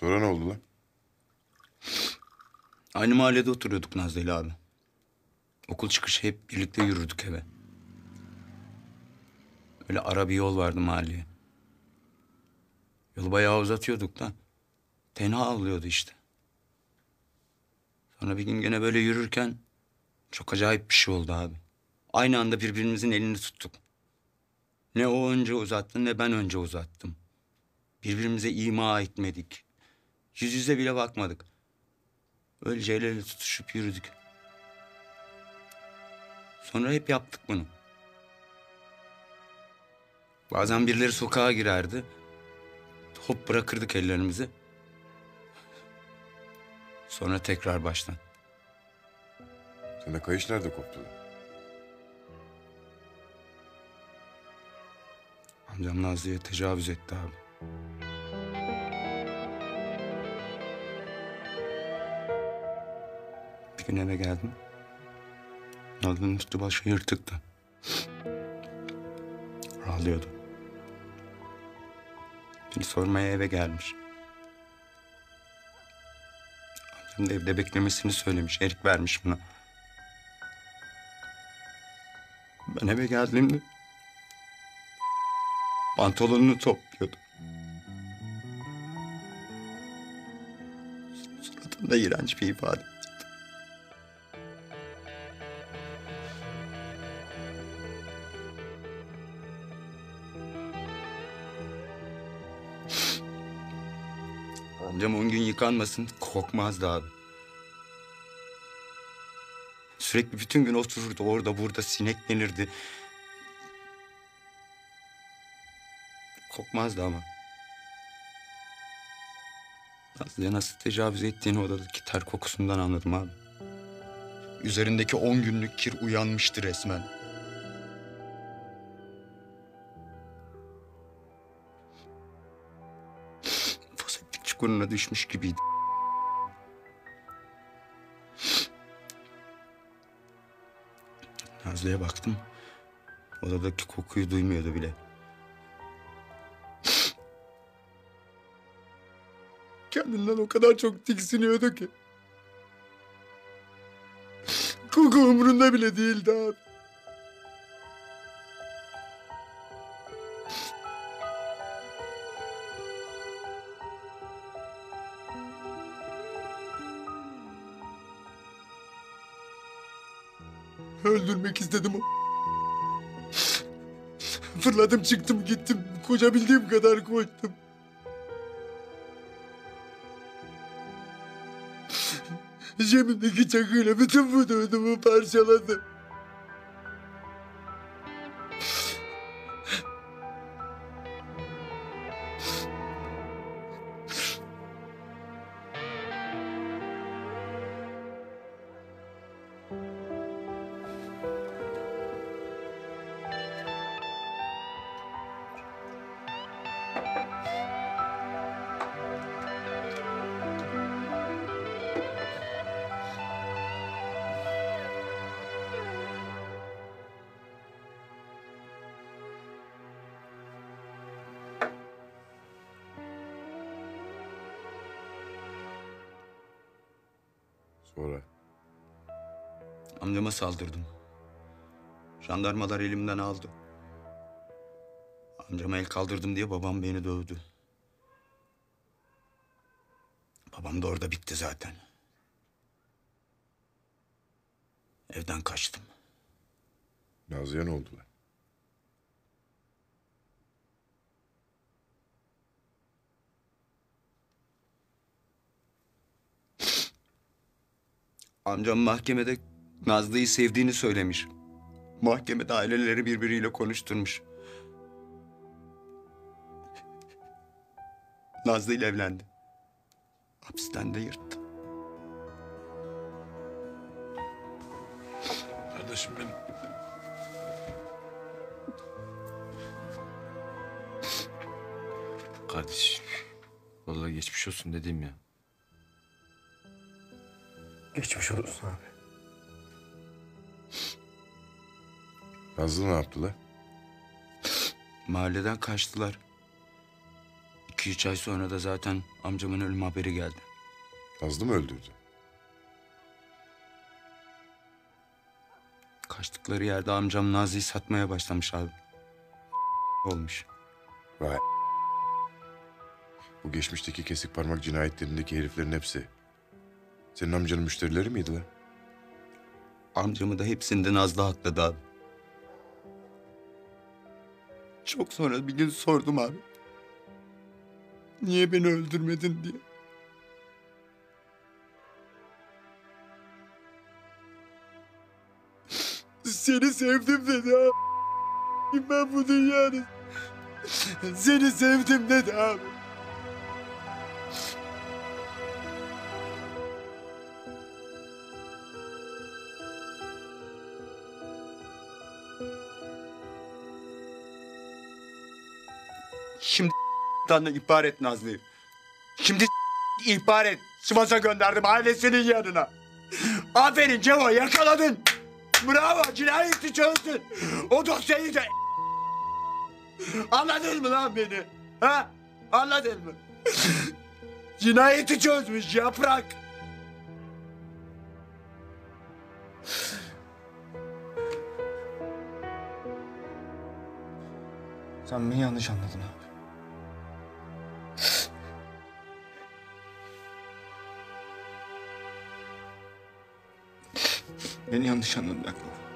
Sonra ne oldu lan? Aynı mahallede oturuyorduk Nazlı ile abi. Okul çıkışı hep birlikte yürürdük eve. Öyle ara bir yol vardı mahalleye. Yolu bayağı uzatıyorduk da. Tenha avlıyordu işte. Sonra bir gün gene böyle yürürken çok acayip bir şey oldu abi. Aynı anda birbirimizin elini tuttuk. Ne o önce uzattı ne ben önce uzattım. Birbirimize ima etmedik. Yüz yüze bile bakmadık. Öylece el ele tutuşup yürüdük. Sonra hep yaptık bunu. Bazen birileri sokağa girerdi. Hop bırakırdık ellerimizi. Sonra tekrar baştan. Sen de kayış nerede koptu? Amcam Nazlı'ya tecavüz etti abi. Gün eve geldim. Nazlı'nın üstü başı yırtıktı. Ağlıyordu. Beni sormaya eve gelmiş. Amcam da evde beklemesini söylemiş. Erik vermiş buna. Ben eve geldiğimde pantolonunu topluyordu. Suratında iğrenç bir ifade. Amcam on gün yıkanmasın kokmazdı abi. Sürekli bütün gün otururdu orada burada sineklenirdi. Kokmazdı ama. Nazlı'ya nasıl tecavüz ettiğini odadaki ter kokusundan anladım abi. Üzerindeki on günlük kir uyanmıştı resmen. Çukuruna düşmüş gibiydi. Nazlı'ya baktım. Odadaki kokuyu duymuyordu bile. Kendinden o kadar çok tiksiniyordu ki. Koku umurunda bile değildi abi. Öldürmek istedim. Fırladım çıktım gittim. Koşabildiğim kadar koştum. Cebimdeki çakıyla bütün vücudumu parçaladı. Sonra. Amcama saldırdım. Jandarmalar elimden aldı. Amcama el kaldırdım diye babam beni dövdü. Babam da orada bitti zaten. Evden kaçtım. Nazlı'ya ne oldu lan? Amcam mahkemede Nazlı'yı sevdiğini söylemiş. Mahkemede aileleri birbiriyle konuşturmuş. Nazlı ile evlendi. Hapisten de yırttı. Kardeşim benim. Kardeş. Vallahi geçmiş olsun dedim ya. Geçmiş olsun abi. Nazlı ne yaptı lan? Mahalleden kaçtılar. İki İki üç ay sonra da zaten amcamın ölüm haberi geldi. Nazlı mı öldürdü? Kaçtıkları yerde amcam Nazlı'yı satmaya başlamış abi. Olmuş. Vay. Bu geçmişteki kesik parmak cinayetlerindeki heriflerin hepsi. Senin amcanın müşterileri miydi lan? Amcamı da hepsinde Nazlı hakladı abi. Çok sonra bir gün sordum abi. Niye beni öldürmedin diye. Seni sevdim dedi abi. Ben bu dünyanın seni sevdim dedi abi. Şimdi da ihbar et Nazlı'yı. Şimdi ihbar et. Sivas'a gönderdim ailesinin yanına. Aferin Cevo yakaladın. Bravo cinayeti çözdün. O dosyayı da... Anladın mı lan beni? Ha? Anladın mı? cinayeti çözmüş yaprak. Sen beni yanlış anladın abi. Beni yanlış anladın Yakup.